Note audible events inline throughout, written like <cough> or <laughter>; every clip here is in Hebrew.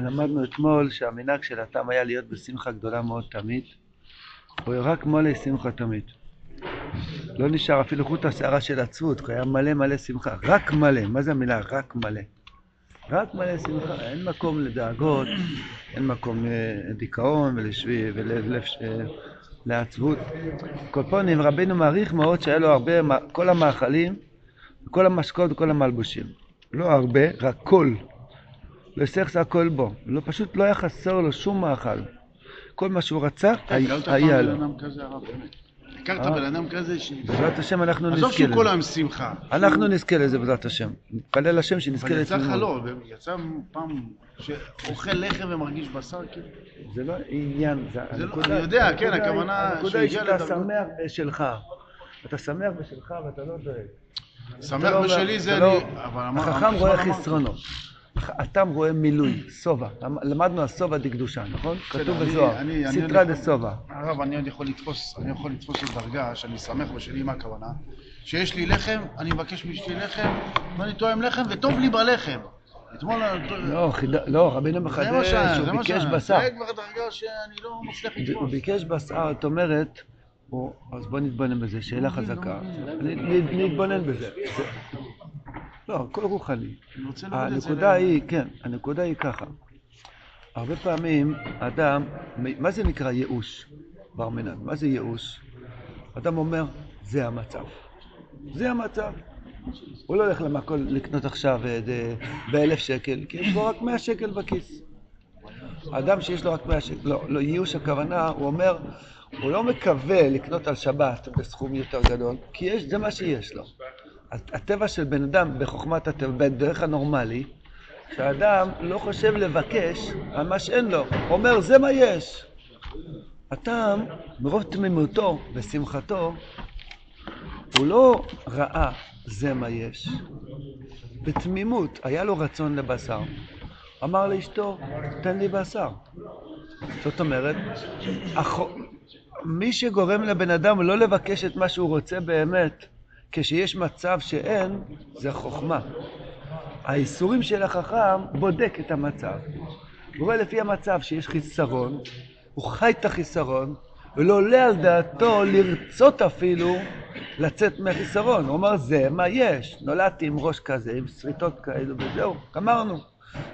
למדנו אתמול שהמנהג של התם היה להיות בשמחה גדולה מאוד תמיד, הוא רק מלא שמחה תמיד. לא נשאר אפילו חוט השערה של עצבות, הוא היה מלא מלא שמחה, רק מלא, מה זה המילה רק מלא? רק מלא שמחה, אין מקום לדאגות, אין מקום לדיכאון ולעצבות. כל פעם רבינו מעריך מאוד שהיה לו הרבה, כל המאכלים, כל המשקות וכל המלבושים. לא הרבה, רק כל. לא יסך זה הכל בו. לא, פשוט לא היה חסר לו שום מאכל. כל מה שהוא רצה, היה לו. הכרת אה? בן אדם כזה ש... בעזרת השם אנחנו נזכה לזה. עזוב שהוא כל היום שמחה. אנחנו נזכה לזה בעזרת השם. נתפלל השם שנזכה לזה. אבל יצא לך לא, יצא פעם שאוכל לחם ומרגיש בשר כאילו. זה לא עניין, זה לא- הנקודה. אני יודע, כן, הכוונה... הנקודה היא שאתה שמח בשלך. אתה שמח בשלך ואתה לא דואג. שמח בשלי זה לא- אני... החכם רואה חסרונות. התם רואה מילוי, שובע. למדנו השובע דקדושה, נכון? כתוב בזוהר, סטרא דשובע. הרב, אני עוד יכול לתפוס, אני יכול לתפוס את דרגה שאני שמח בשלי, מה הכוונה? שיש לי לחם, אני מבקש מאשתי לחם, ואני טועם לחם, וטוב לי בלחם. אתמול... לא, לא, רבינו מחדש, הוא ביקש בשר. זה כבר דרגה שאני לא מצליח לתפוס. הוא ביקש בשר, זאת אומרת, אז בוא נתבונן בזה, שאלה חזקה. נתבונן בזה. לא, הכל רוחני. הנקודה היא, כן, הנקודה היא ככה. הרבה פעמים אדם, מה זה נקרא ייאוש בר מינן? מה זה ייאוש? אדם אומר, זה המצב. זה המצב. הוא לא הולך למקום לקנות עכשיו באלף שקל, כי יש לו רק מאה שקל בכיס. אדם שיש לו רק מאה שקל, לא, לא, ייאוש הכוונה, הוא אומר, הוא לא מקווה לקנות על שבת בסכום יותר גדול, כי יש, זה מה שיש לו. הטבע של בן אדם בחוכמת הטבע, בדרך הנורמלי, שהאדם לא חושב לבקש על מה שאין לו, הוא אומר זה מה יש. הטעם, מרוב תמימותו ושמחתו, הוא לא ראה זה מה יש. בתמימות, היה לו רצון לבשר. אמר לאשתו, תן לי בשר. זאת אומרת, אח... מי שגורם לבן אדם לא לבקש את מה שהוא רוצה באמת, כשיש מצב שאין, זה חוכמה. האיסורים של החכם בודק את המצב. הוא רואה לפי המצב שיש חיסרון, הוא חי את החיסרון, ולא עולה על דעתו לרצות אפילו לצאת מהחיסרון. הוא אומר, זה מה יש. נולדתי עם ראש כזה, עם שריטות כאלו, וזהו, גמרנו.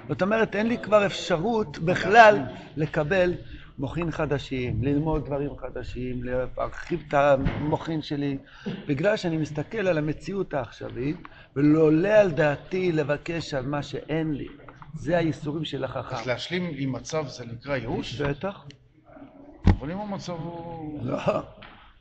זאת אומרת, אין לי כבר אפשרות בכלל לקבל מוחין חדשים, ללמוד דברים חדשים, להרחיב את המוחין שלי, בגלל שאני מסתכל על המציאות העכשווית, ולא עולה על דעתי לבקש על מה שאין לי. זה הייסורים של החכם. אז להשלים עם מצב זה נקרא ייאוש? בטח. אבל אם המצב הוא... לא.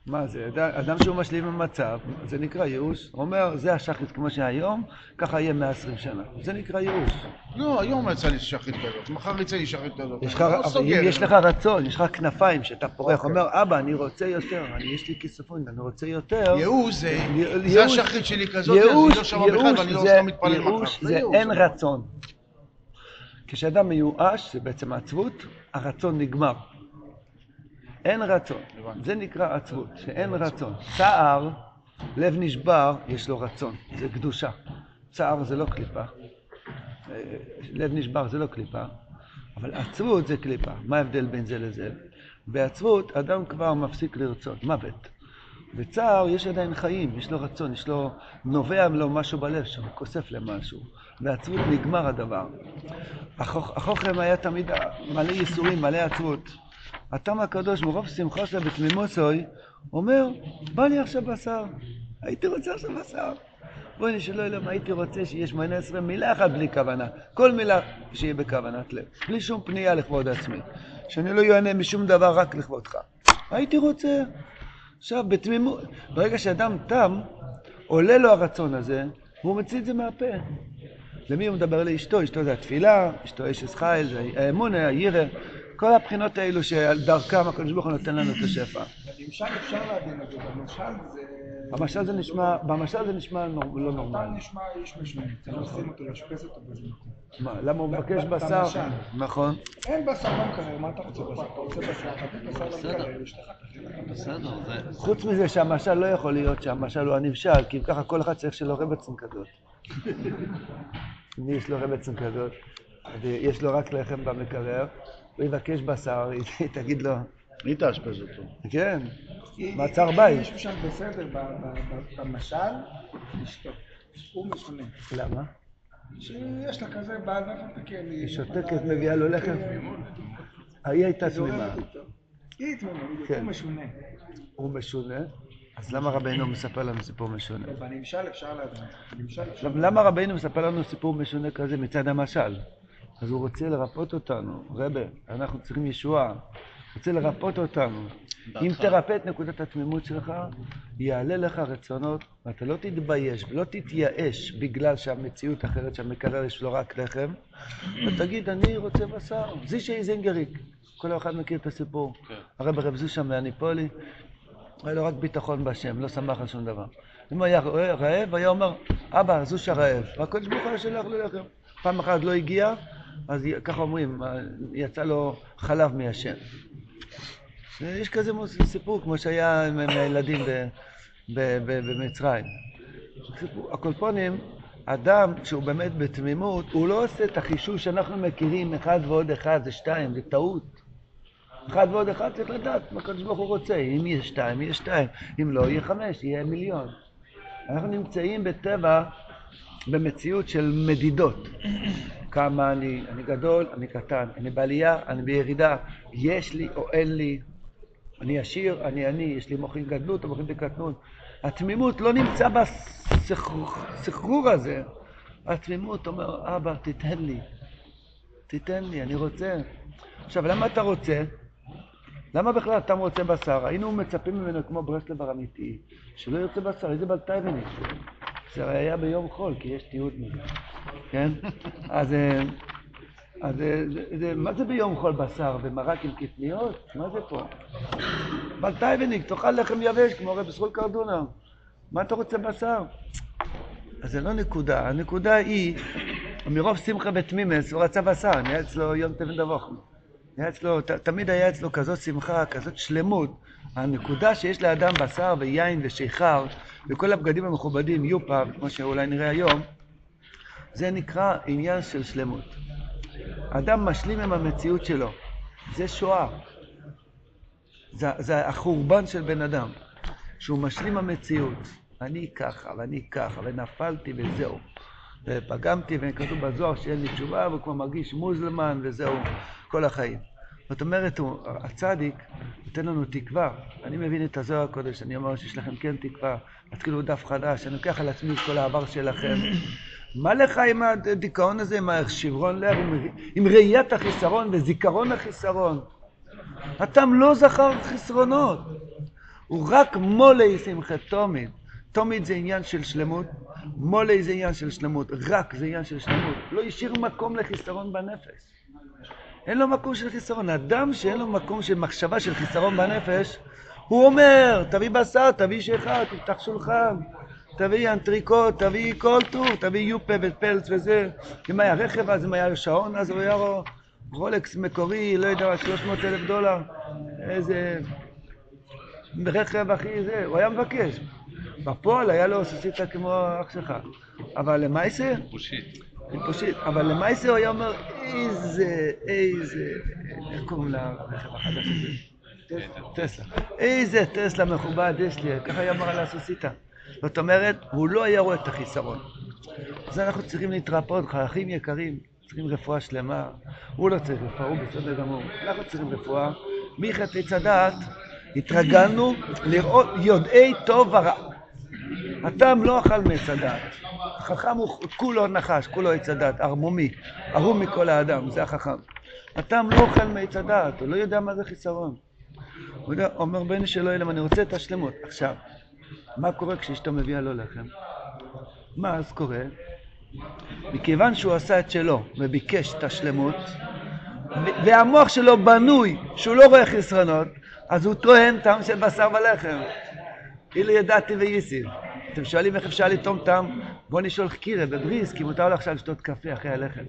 מה זה, אדם שהוא משלים עם מצב, זה נקרא ייאוש. הוא אומר, זה השחית כמו שהיום, ככה יהיה 120 שנה. זה נקרא ייאוש. לא, היום יצא לי שחית כזאת, מחר יצא לי שחית כזאת. יש לך, לא יש לך רצון, יש לך כנפיים שאתה פורח, אומר, אבא, אני רוצה יותר, אני, יש לי כיסופון, אני רוצה יותר. ייאוש זה, זה השחית שלי כזאת, אני לא שווה בכלל ואני לא סתם מתפלל מחר. ייאוש זה אין רצון. כשאדם מיואש, זה בעצם עצבות, הרצון נגמר. אין רצון. זה נקרא עצבות, שאין רצון. צער, לב נשבר, יש לו רצון, זה קדושה. צער זה לא קליפה. אה, לב נשבר זה לא קליפה, אבל עצבות זה קליפה. מה ההבדל בין זה לזה? בעצבות אדם כבר מפסיק לרצות, מוות. בצער יש עדיין חיים, יש לו רצון, יש לו, נובע לו משהו בלב שהוא כוסף למשהו. בעצבות נגמר הדבר. החוכם היה תמיד מלא ייסורים, מלא עצבות. התם הקדוש מרוב שמחה שלו בתמימוסוי, אומר, בא לי עכשיו בשר. הייתי רוצה עכשיו בשר. בואי נשאלו אלוהים, הייתי רוצה שיש מנה עשרה מילה אחת בלי כוונה. כל מילה שיהיה בכוונת לב. בלי שום פנייה לכבוד עצמי. שאני לא יענה משום דבר רק לכבודך. הייתי רוצה. עכשיו, בתמימות, ברגע שאדם תם, עולה לו הרצון הזה, והוא מציא את זה מהפה. למי הוא מדבר? לאשתו, אשתו זה התפילה, אשתו אשס חייל, זה האמון, הירא. כל הבחינות האלו שעל דרכם הקדוש ברוך הוא נותן לנו את השפע. במשל אפשר להבין את זה, במשל זה... במשל זה נשמע, במשל זה נשמע לא נורמלי. אתה נשמע איש משמעות, צריך לשים אותו, לאשפז אותו באיזה מקום. מה, למה הוא מבקש בשר? נכון. אין בשר במקרר, מה אתה רוצה בשר? אתה רוצה בשר, תביא בשר למקרר, אשתך בסדר, זה... חוץ מזה שהמשל לא יכול להיות שהמשל הוא הנבשל, כי ככה כל אחד צריך שלא רבצן כזאת. <laughs> מי יש לו רבצן כזאת? ויש לו רק לחם במקרר, הוא יבקש בשר, <laughs> היא תגיד לו, מי תאשפז אותו? כן, מעצר בית. מישהו שם בסדר ב- ב- ב- במשל. הוא משונה. למה? שיש לה כזה בעל ואף תקן. היא שותקת, מביאה לו לחם. היא הייתה תמימה. היא תמימה, בדיוק, כן. הוא משונה. הוא משונה, אז למה רבנו מספר לנו סיפור משונה? בנמשל אפשר לדעת. למה רבנו מספר לנו סיפור משונה כזה מצד המשל? אז הוא רוצה לרפות אותנו, רבה, אנחנו צריכים ישועה, רוצה לרפות אותנו. אם. תרפא את נקודת התמימות שלך, יעלה לך רצונות, ואתה לא תתבייש ולא תתייאש בגלל שהמציאות אחרת שהמקרר יש לו רק לחם, ותגיד, אני רוצה בשר. זישי זינגריק. כל אחד מכיר את הסיפור. כן. הרב רב זושה מהניפולי, היה לו רק ביטחון בשם, לא שמח על שום דבר. אם הוא היה רעב, היה אומר, אבא, זושה רעב. והקדוש ברוך הוא היה שולח לו לחם. פעם אחת לא הגיע, אז ככה אומרים, יצא לו חלב מהשם. יש כזה סיפור כמו שהיה עם הילדים במצרים. הקולפונים, אדם שהוא באמת בתמימות, הוא לא עושה את החישוב שאנחנו מכירים, אחד ועוד אחד זה שתיים, זה טעות. אחד ועוד אחד צריך לדעת מה הקדוש ברוך הוא רוצה. אם יהיה שתיים, יהיה שתיים. אם לא, יהיה חמש, יהיה מיליון. אנחנו נמצאים בטבע, במציאות של מדידות. כמה אני, אני גדול, אני קטן, אני בעלייה, אני בירידה, יש לי או אין לי, אני עשיר, אני עני, יש לי מוחין גדלות או מוחין בקטנות. התמימות לא נמצא בסחרור הזה. התמימות אומר, אבא, תיתן לי, תיתן לי, אני רוצה. עכשיו, למה אתה רוצה? למה בכלל אתה רוצה בשר? היינו מצפים ממנו כמו ברסלבר אמיתי, שלא ירצה בשר, איזה בעל תאווהניק. זה היה ביום חול, כי יש תיעוד מזה, כן? אז, אה, אז אה, זה, זה, מה זה ביום חול בשר ומרק עם קטניות? מה זה פה? בעל תאווהניק, תאכל לחם יבש כמו רב סרול קרדונר. מה אתה רוצה בשר? אז זה לא נקודה, הנקודה היא, מרוב שמחה ותמימס הוא רצה בשר, נהיה אצלו יום טבן דבוכנו. היה אצלו, ת, תמיד היה אצלו כזאת שמחה, כזאת שלמות. הנקודה שיש לאדם בשר ויין ושיכר וכל הבגדים המכובדים פעם, כמו שאולי נראה היום, זה נקרא עניין של שלמות. אדם משלים עם המציאות שלו. זה שואה. זה, זה החורבן של בן אדם, שהוא משלים המציאות. אני ככה, ואני ככה, ונפלתי וזהו. ופגמתי, וכתוב בזוהר שאין לי תשובה, והוא כבר מרגיש מוזלמן, וזהו, כל החיים. זאת אומרת, הוא, הצדיק נותן לנו תקווה. אני מבין את הזוהר הקודש, אני אומר שיש לכם כן תקווה. תתחילו דף חדש, אני לוקח על עצמי את כל העבר שלכם. מה לך עם הדיכאון הזה, עם השברון לב, עם, עם ראיית החיסרון וזיכרון החיסרון? התם לא זכר חסרונות, הוא רק מולי שמחת תומית. תומית זה עניין של שלמות, מולי זה עניין של שלמות, רק זה עניין של שלמות. לא השאיר מקום לחיסרון בנפש. אין לו מקום של חיסרון. אדם שאין לו מקום של מחשבה של חיסרון בנפש, הוא אומר, תביא בשר, תביא שיכה, תפתח שולחן, תביא אנטריקוט, תביא כל טוב, תביא יופה ופלץ וזה. אם היה רכב אז, אם היה שעון אז הוא היה רולקס מקורי, לא יודע, 300 אלף דולר, איזה רכב הכי זה, הוא היה מבקש. בפועל היה לו סוסיתא כמו אח שלך. אבל למעשה, פושית. פושט, אבל למעשה הוא היה אומר, איזה, איזה, איך קוראים לרכב החדש הזה? טסלה. איזה טסלה מכובד יש לי, ככה היה אמר על הסוסיתא. זאת אומרת, הוא לא היה רואה את החיסרון. אז אנחנו צריכים להתרפות, אחים יקרים, צריכים רפואה שלמה. הוא לא צריך רפואה, הוא בסדר גמור. אנחנו צריכים רפואה. עץ הדעת התרגלנו לראות יודעי טוב ורע. הטעם לא אכל מעץ הדעת. החכם הוא כולו נחש, כולו עץ הדעת, ערמומי, ערום מכל האדם, זה החכם. הטעם לא אוכל מעץ הדעת, הוא לא יודע מה זה חיסרון. הוא יודע, אומר בני שלא ילם, אני רוצה את השלמות. עכשיו, מה קורה כשאשתו מביאה לו לחם? מה אז קורה? מכיוון שהוא עשה את שלו וביקש את השלמות, והמוח שלו בנוי שהוא לא רואה חסרונות, אז הוא טוען טעם של בשר ולחם. אילו ידעתי וייסיב. אתם שואלים איך אפשר לטעום טעם? בוא נשאול קירה בבריס, כי מותר לו עכשיו לשתות קפה אחרי הלחם.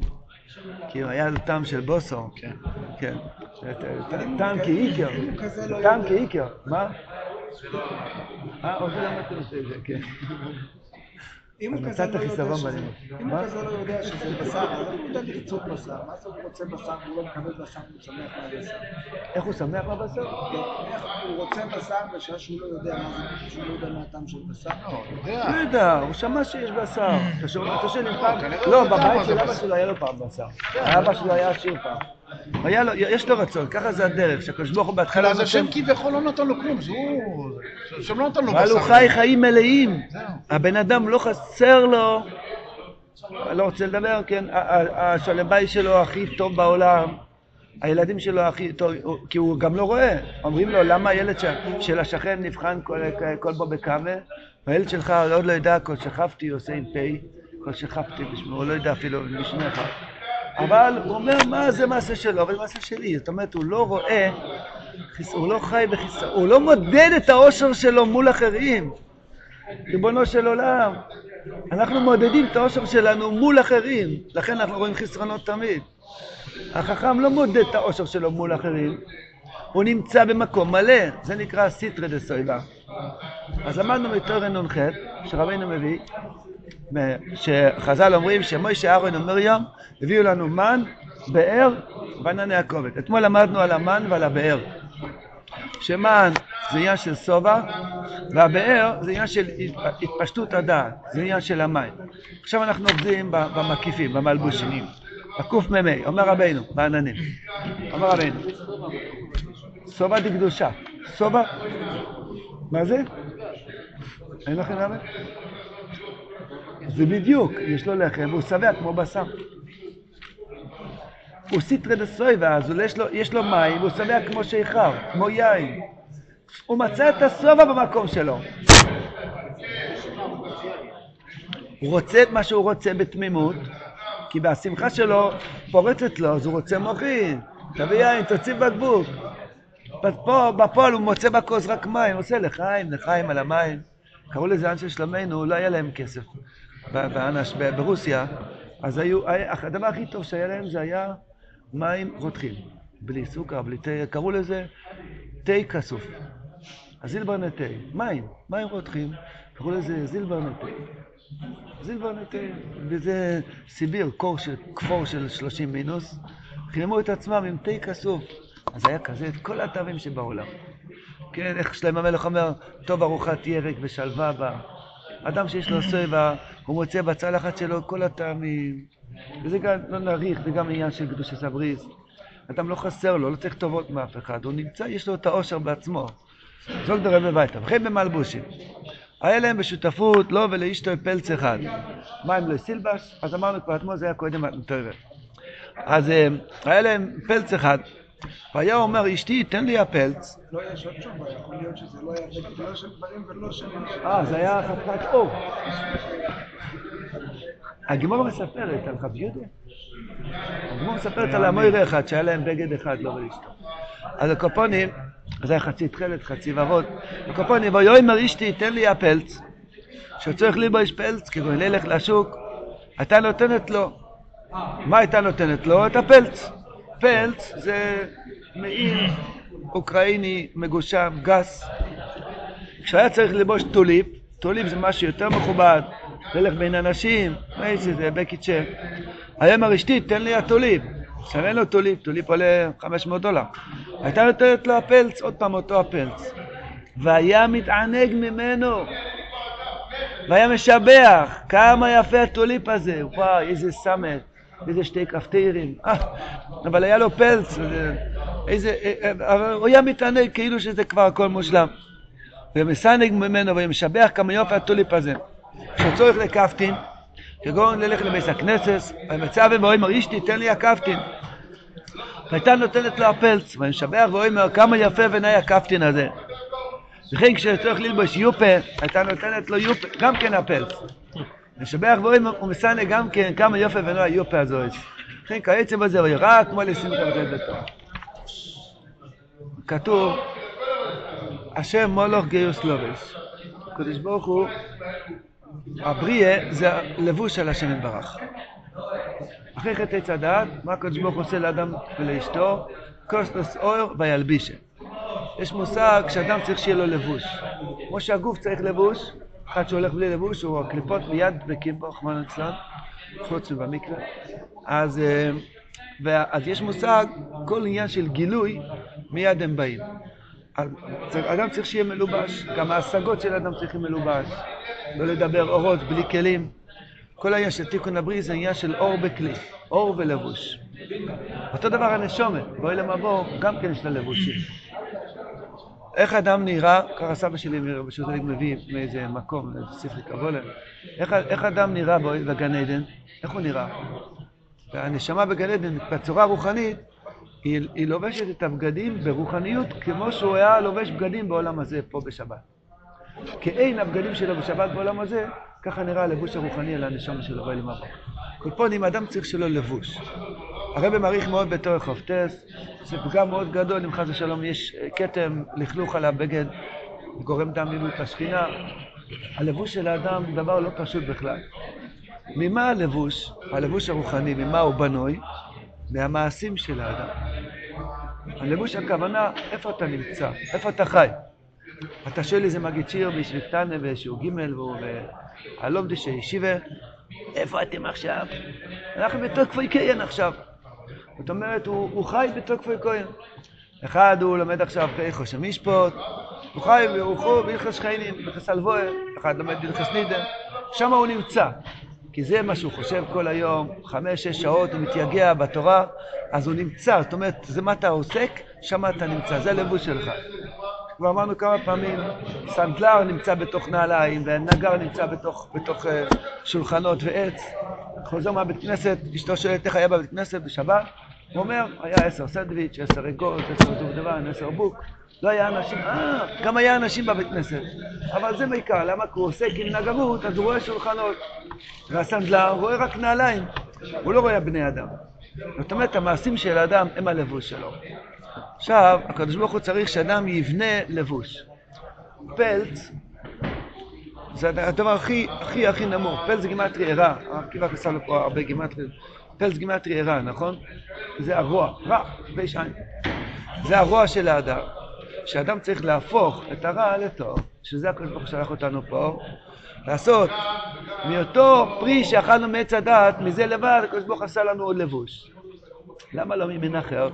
כי היה לו טעם של בוסו. כן. כן. טעם כאיקר. טעם כאיקר. מה? אה, עוד לא למדתם את זה, כן. אם הוא כזה לא יודע חיסרון שזה- בלימוד. אם מה? הוא כזה לא יודע שזה בשר, אז הוא יודע לרצות בשר. מה זה הוא רוצה בשר והוא לא מקבל בשר והוא שמח מהבשר? איך הוא שמח מהבשר? כן, איך הוא רוצה בשר בשעה שהוא לא יודע מה זה, שהוא לא יודע מה הטעם של בשר? לא, יודע. לא יודע, הוא שמע שיש בשר. אתה שואל אם פעם... לא, בבית של אבא. שלו היה לו פעם בשר. האבא שלו היה עשיר פעם. היה לו, יש לו רצון, ככה זה הדרך, שהקדוש ברוך הוא בהתחלה אז השם כביכול לא נתן לו כלום, הוא... השם לא נתן לו אבל הוא בשר. חי חיים מלאים. הבן אדם לא חסר לו, אני לא רוצה לדבר, כן, ה- ה- השלם בית שלו הכי טוב בעולם, הילדים שלו הכי טוב, כי הוא גם לא רואה. אומרים לו, למה הילד של השכן נבחן כל, כל בו בקאמה, והילד שלך עוד לא יודע, כל שכבתי עושה עם פ', כל שכבתי בשמו, הוא לא יודע אפילו משנה אחד. אבל הוא אומר, מה זה מעשה שלו, אבל זה מעשה שלי. זאת אומרת, הוא לא רואה, הוא לא חי בחיסרון, הוא לא מודד את האושר שלו מול אחרים. ריבונו של עולם, אנחנו מעודדים את האושר שלנו מול אחרים, לכן אנחנו רואים חסרונות תמיד. החכם לא מודד את האושר שלו מול אחרים, הוא נמצא במקום מלא, זה נקרא סיטרא דה סויבה. אז למדנו מתורן נ"ח, שרבינו מביא, שחז"ל אומרים שמוישה אהרון ומרים הביאו לנו מן, באר וענני הכובד. אתמול למדנו על המן ועל הבאר. שמן זה עניין של שובע, והבאר זה עניין של התפשטות הדעת, זה עניין של המים. עכשיו אנחנו עובדים במקיפים, במלבושים. הקמ"ה, אומר רבינו, בעננים. אומר רבינו, שובע דקדושה. שובע, מה זה? אין לכם למה? זה בדיוק, יש לו לחם והוא שבע כמו בשר. הוא סיטרא דסויבה, אז יש לו, יש לו מים והוא שבע כמו שיכר, כמו יין. הוא מצא את השובע במקום שלו. הוא רוצה את מה שהוא רוצה בתמימות, כי בשמחה שלו פורצת לו, אז הוא רוצה מוחין. תביא יין, תוציא בקבוק. פה, בפועל הוא מוצא בכוס רק מים, הוא עושה לחיים, לחיים על המים. קראו לזה אנשי שלומנו, לא היה להם כסף באנש, ברוסיה, אז היו, הדבר הכי טוב שהיה להם זה היה מים רותחים, בלי סוכר, בלי תה, קראו לזה תה כסוף. הזילברנה תה, מים, מים רותחים, קראו לזה זילברנה תה. זילברנה תה, וזה סיביר, קור של, כפור של 30 מינוס, חיממו את עצמם עם תה כסוף. אז היה כזה את כל הטעמים שבעולם. כן, איך שלמה המלך אומר, טוב ארוחת ירק ושלווה בה. אדם שיש לו סבע, הוא מוצא בצלחת שלו כל הטעמים. וזה גם, לא נאריך, זה גם עניין של קדושת הבריז. אדם לא חסר לו, לא צריך טובות מאף אחד, הוא נמצא, יש לו את העושר בעצמו. זוג דרב בביתה, וכן במלבושים. היה להם בשותפות לו ולאשתו פלץ אחד. מה הם לא? אז אמרנו כבר אתמול, זה היה קודם. אז אה, היה להם פלץ אחד, והיה אומר, אשתי, תן לי הפלץ. לא יש עוד תשובה, יכול להיות שזה לא היה בגד לא של דברים ולא של... אה, זה היה חתיכת אור. הגימור מספרת על רבי יהודה. הגימור מספרת על המוירה אחד, שהיה להם בגד אחד, לא ולאשתו. אז הקופונים, זה היה חצי תכלת, חצי ורוד. הקופונים, ויאמר אשתי, תן לי הפלץ. שצריך ללבוש פלץ, כי הוא ילך לשוק, הייתה נותנת לו. מה הייתה נותנת לו? את הפלץ. פלץ זה מעיל אוקראיני מגושם, גס. כשהיה צריך ללבוש טוליפ, טוליפ זה משהו יותר מכובד, ללך בין אנשים, מה זה, בקיצ'ה. היה אומר אשתי, תן לי הטוליפ. עכשיו אין לו טוליפ, טוליפ עולה 500 דולר. הייתה נותנת לו הפעלץ, עוד פעם אותו הפעלץ. והיה מתענג ממנו, והיה משבח, כמה יפה הטוליפ הזה, וואי, איזה סאמעט, איזה שתי כפתירים, אה, אבל היה לו פעלץ, וזה- איזה, אה, אה, הוא היה מתענג כאילו שזה כבר הכל מושלם. ומתענג ממנו ומשבח כמה יופי הטוליפ הזה. שצורך לקפטין, כגון ללך לבית הכנסת, ומצווה ואומר אשתי תן לי הקפטין. והייתה נותנת לו הפלץ, ומשבח ואומר כמה יפה ונאי הקפטין הזה. וכן כשצריך ללבוש יופה, הייתה נותנת לו יופה, גם כן הפלץ. משבח ואומר ומסנג גם כן כמה יופי ונאי היופה הזאת. וכן כעצם הזה, וירא כמו לשמחה ותת בתור. כתוב השם מולוך גיוס לובש. הקדוש ברוך הוא, הבריאה זה הלבוש של השם יתברך. אחרי חטא עץ הדעת, מה הקדוש ברוך הוא עושה לאדם ולאשתו? כוסטוס אור וילבישה. יש מושג שאדם צריך שיהיה לו לבוש. כמו שהגוף צריך לבוש, אחד שהולך בלי לבוש, הוא הקליפות מיד דבקים בו, רחמנא ליצלן, חוץ ובמקרה. אז, אה, אז יש מושג, כל עניין של גילוי, מיד הם באים. אדם צריך שיהיה מלובש, גם ההשגות של אדם צריכים מלובש. לא לדבר אורות בלי כלים. כל העניין של תיקון הבריא זה עניין של אור בכלי, אור ולבוש. אותו דבר הנשומת, בואי למבוא, גם כן יש לה לבושים. איך אדם נראה, ככה סבא שלי פשוט מביא מאיזה מקום, ספרי קבולה, איך, אדם נראה בגן עדן, איך הוא נראה? והנשמה בגן עדן, בצורה רוחנית, היא, היא לובשת את הבגדים ברוחניות כמו שהוא היה לובש בגדים בעולם הזה, פה בשבת. כאין הבגדים שלו בשבת בעולם הזה, ככה נראה הלבוש הרוחני על הנשמה שלו באלים הבא. קופונים, אדם צריך שלו לבוש. הרב מעריך מאוד בתור חופטס, זה פגם מאוד גדול אם חס ושלום יש כתם, לכלוך על הבגד, גורם דם מילוי השכינה. הלבוש של האדם דבר לא פשוט בכלל. ממה הלבוש, הלבוש הרוחני, ממה הוא בנוי? מהמעשים של האדם. הלבוש הכוונה, איפה אתה נמצא, איפה אתה חי. אתה שואל איזה מגיד שיר בישיב קטנה ושהוא גימל והוא והלום דשא ישיבה, איפה אתם עכשיו? אנחנו בתוקפוי כהן עכשיו. זאת אומרת, הוא, הוא חי בתוקפוי כהן. אחד הוא לומד עכשיו פרחו של משפוט, הוא חי ברוחו בהלכס שכנים, בהלכס אלבואה, אחד לומד בהלכס נידן, שם הוא נמצא. כי זה מה שהוא חושב כל היום, חמש, שש שעות, הוא מתייגע בתורה, אז הוא נמצא, זאת אומרת, זה מה אתה עוסק, שם אתה נמצא, זה הלבוש שלך. כבר אמרנו כמה פעמים, סנדלר נמצא בתוך נעליים, ונגר נמצא בתוך, בתוך uh, שולחנות ועץ. חוזר מהבית כנסת, אשתו שואלת איך היה בבית כנסת בשבת, הוא אומר, היה עשר סנדוויץ', עשר רגות, עשר דובדבן, עשר בוק. לא היה אנשים, אה, גם היה אנשים בבית כנסת. אבל זה בעיקר, למה? כי הוא עוסק עם נגרות, אז הוא רואה שולחנות. והסנדלר רואה רק נעליים, הוא לא רואה בני אדם. זאת אומרת, המעשים של האדם הם הלבוש שלו. עכשיו, הקדוש ברוך הוא צריך שאדם יבנה לבוש. פעלץ זה הדבר הכי הכי הכי נמוך. פעלץ זה גימטריה רע. עקיבא עשה לו פה הרבה גימטריה. פעלץ גימטריה רע, נכון? זה הרוע, רע, פ"ע. זה הרוע של האדם. שאדם צריך להפוך את הרע לטוב, שזה הקדוש ברוך שלח אותנו פה, לעשות מאותו פרי שאכלנו מעץ הדעת, מזה לבד הקדוש ברוך עשה לנו עוד לבוש. למה לא ממין אחר?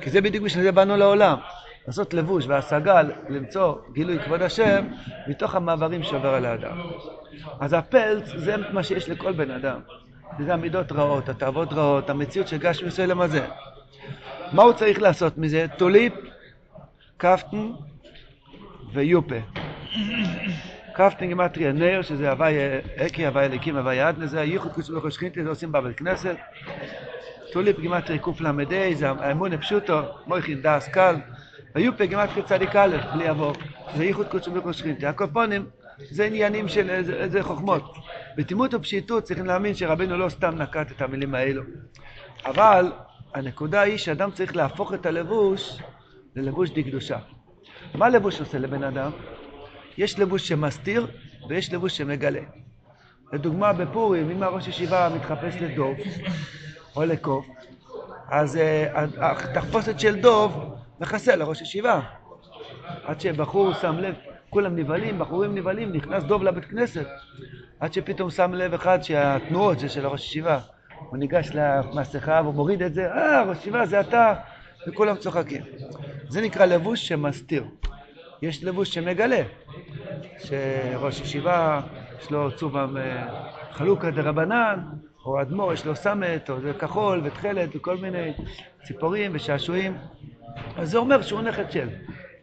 כי זה בדיוק בשביל זה באנו לעולם. לעשות לבוש והשגה, למצוא גילוי כבוד השם, מתוך המעברים שעובר על האדם. אז הפלץ זה מה שיש לכל בן אדם. זה המידות רעות, התאוות רעות, המציאות של גשמי סלם הזה. מה הוא צריך לעשות מזה? טוליפ, קפטן ויופה. קפטן גימטריה נר, שזה הווי אקי, הווי אליקים, הווי אדנה, זה הייחוד קודש ברוך הוא זה עושים בבית כנסת. טוליפ גימטרי קל"ה, זה האמון הפשוטו, מויכין דאס קל. ויופי גימטרי צדיק א', בלי אבו, זה ייחוד קודש ברוך שכינתי. הקופונים זה עניינים של איזה חוכמות. בתימות ופשיטות צריכים להאמין שרבנו לא סתם נקט את המילים האלו. אבל הנקודה היא שאדם צריך להפוך את הלבוש ללבוש דקדושה. מה לבוש עושה לבן אדם? יש לבוש שמסתיר ויש לבוש שמגלה. לדוגמה בפורים, אם הראש ישיבה מתחפש לדוב, או לקוף, אז אה, התחפושת של דוב מכסה לראש ישיבה. עד שבחור שם לב, כולם נבהלים, בחורים נבהלים, נכנס דוב לבית כנסת. עד שפתאום שם לב אחד שהתנועות זה של הראש ישיבה. הוא ניגש למסכה והוא מוריד את זה, אה, ראש ישיבה זה אתה, וכולם צוחקים. זה נקרא לבוש שמסתיר. יש לבוש שמגלה, שראש ישיבה יש לו צובם אה, חלוקה דה רבנן, או אדמו"ר יש לו סמט, או זה כחול ותכלת וכל מיני ציפורים ושעשועים. אז זה אומר שהוא נכד של,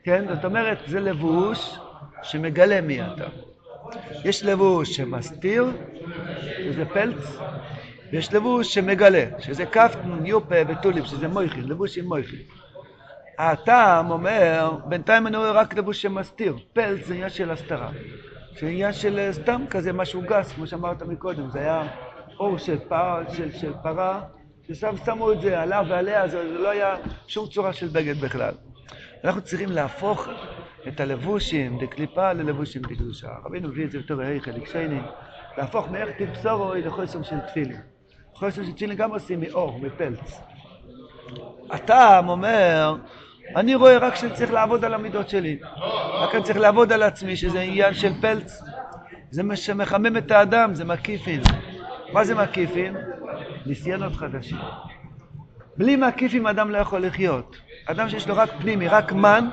כן? זאת אומרת, זה לבוש שמגלה מי אתה. יש לבוש שמסתיר, שזה פלץ, ויש לבוש שמגלה, שזה קפטן, יופה וטוליפ, שזה מויכין, לבוש עם מויכין. הטעם אומר, בינתיים אני רואה רק לבוש שמסתיר, פלץ זה עניין של הסתרה. זה עניין של סתם כזה משהו גס, כמו שאמרת מקודם, זה היה אור של, פר, של, של פרה, ששם שמו את זה עליו ועליה, זה לא היה שום צורה של בגד בכלל. אנחנו צריכים להפוך את הלבושים דקליפה ללבושים דקדושה. רבינו מביא את זה בתור היי חלק שני, להפוך מאיך תבשורוי לחוסם של תפילין. חוסם של תפילין גם עושים מאור, מפלץ. הטעם אומר, אני רואה רק שאני צריך לעבוד על המידות שלי. רק אני צריך לעבוד על עצמי, שזה עניין של פלץ. זה מה שמחמם את האדם, זה מקיפין. מה זה מקיפין? ניסיונות חדשים. בלי מקיפים אדם לא יכול לחיות. אדם שיש לו רק פנימי, רק מן,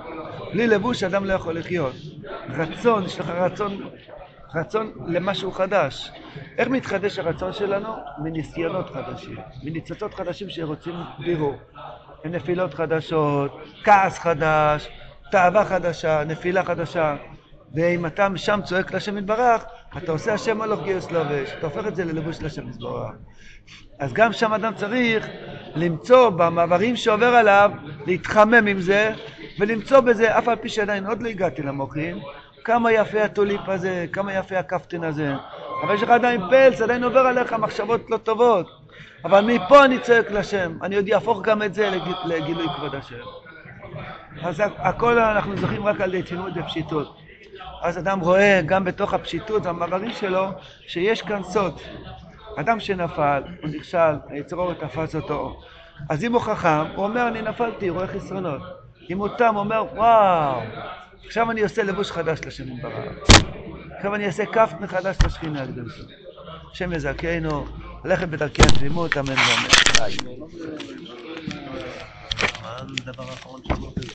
בלי לבוש אדם לא יכול לחיות. רצון, יש לך רצון, רצון למשהו חדש. איך מתחדש הרצון שלנו? מניסיונות חדשים, מניצוצות חדשים שרוצים בירור. נפילות חדשות, כעס חדש, תאווה חדשה, נפילה חדשה. ואם אתה שם צועק להשם יתברך, אתה עושה השם הלוך גיוס לובש, אתה הופך את זה ללבוש להשם יתברך. אז גם שם אדם צריך למצוא במעברים שעובר עליו, להתחמם עם זה, ולמצוא בזה, אף על פי שעדיין עוד לא הגעתי למוחים, כמה יפה הטוליפ הזה, כמה יפה הקפטן הזה. אבל יש לך עדיין פלס, עדיין עובר עליך מחשבות לא טובות. אבל מפה אני צועק לשם, אני עוד יהפוך גם את זה לג... לגילוי כבוד השם. אז הכל אנחנו זוכים רק על ידי תלמוד בפשיטות. אז אדם רואה גם בתוך הפשיטות והמעברים שלו שיש כאן סוד. אדם שנפל, הוא נכשל, היצר אור תפס אותו. אז אם הוא חכם, הוא אומר אני נפלתי, רואה חסרונות. אם הוא תם, הוא אומר וואו, עכשיו אני עושה לבוש חדש לשם יתברך. עכשיו אני אעשה כף מחדש לשכינה הקדושה. השם יזכנו, ללכת בדרכי התמימות, אמן ואמן.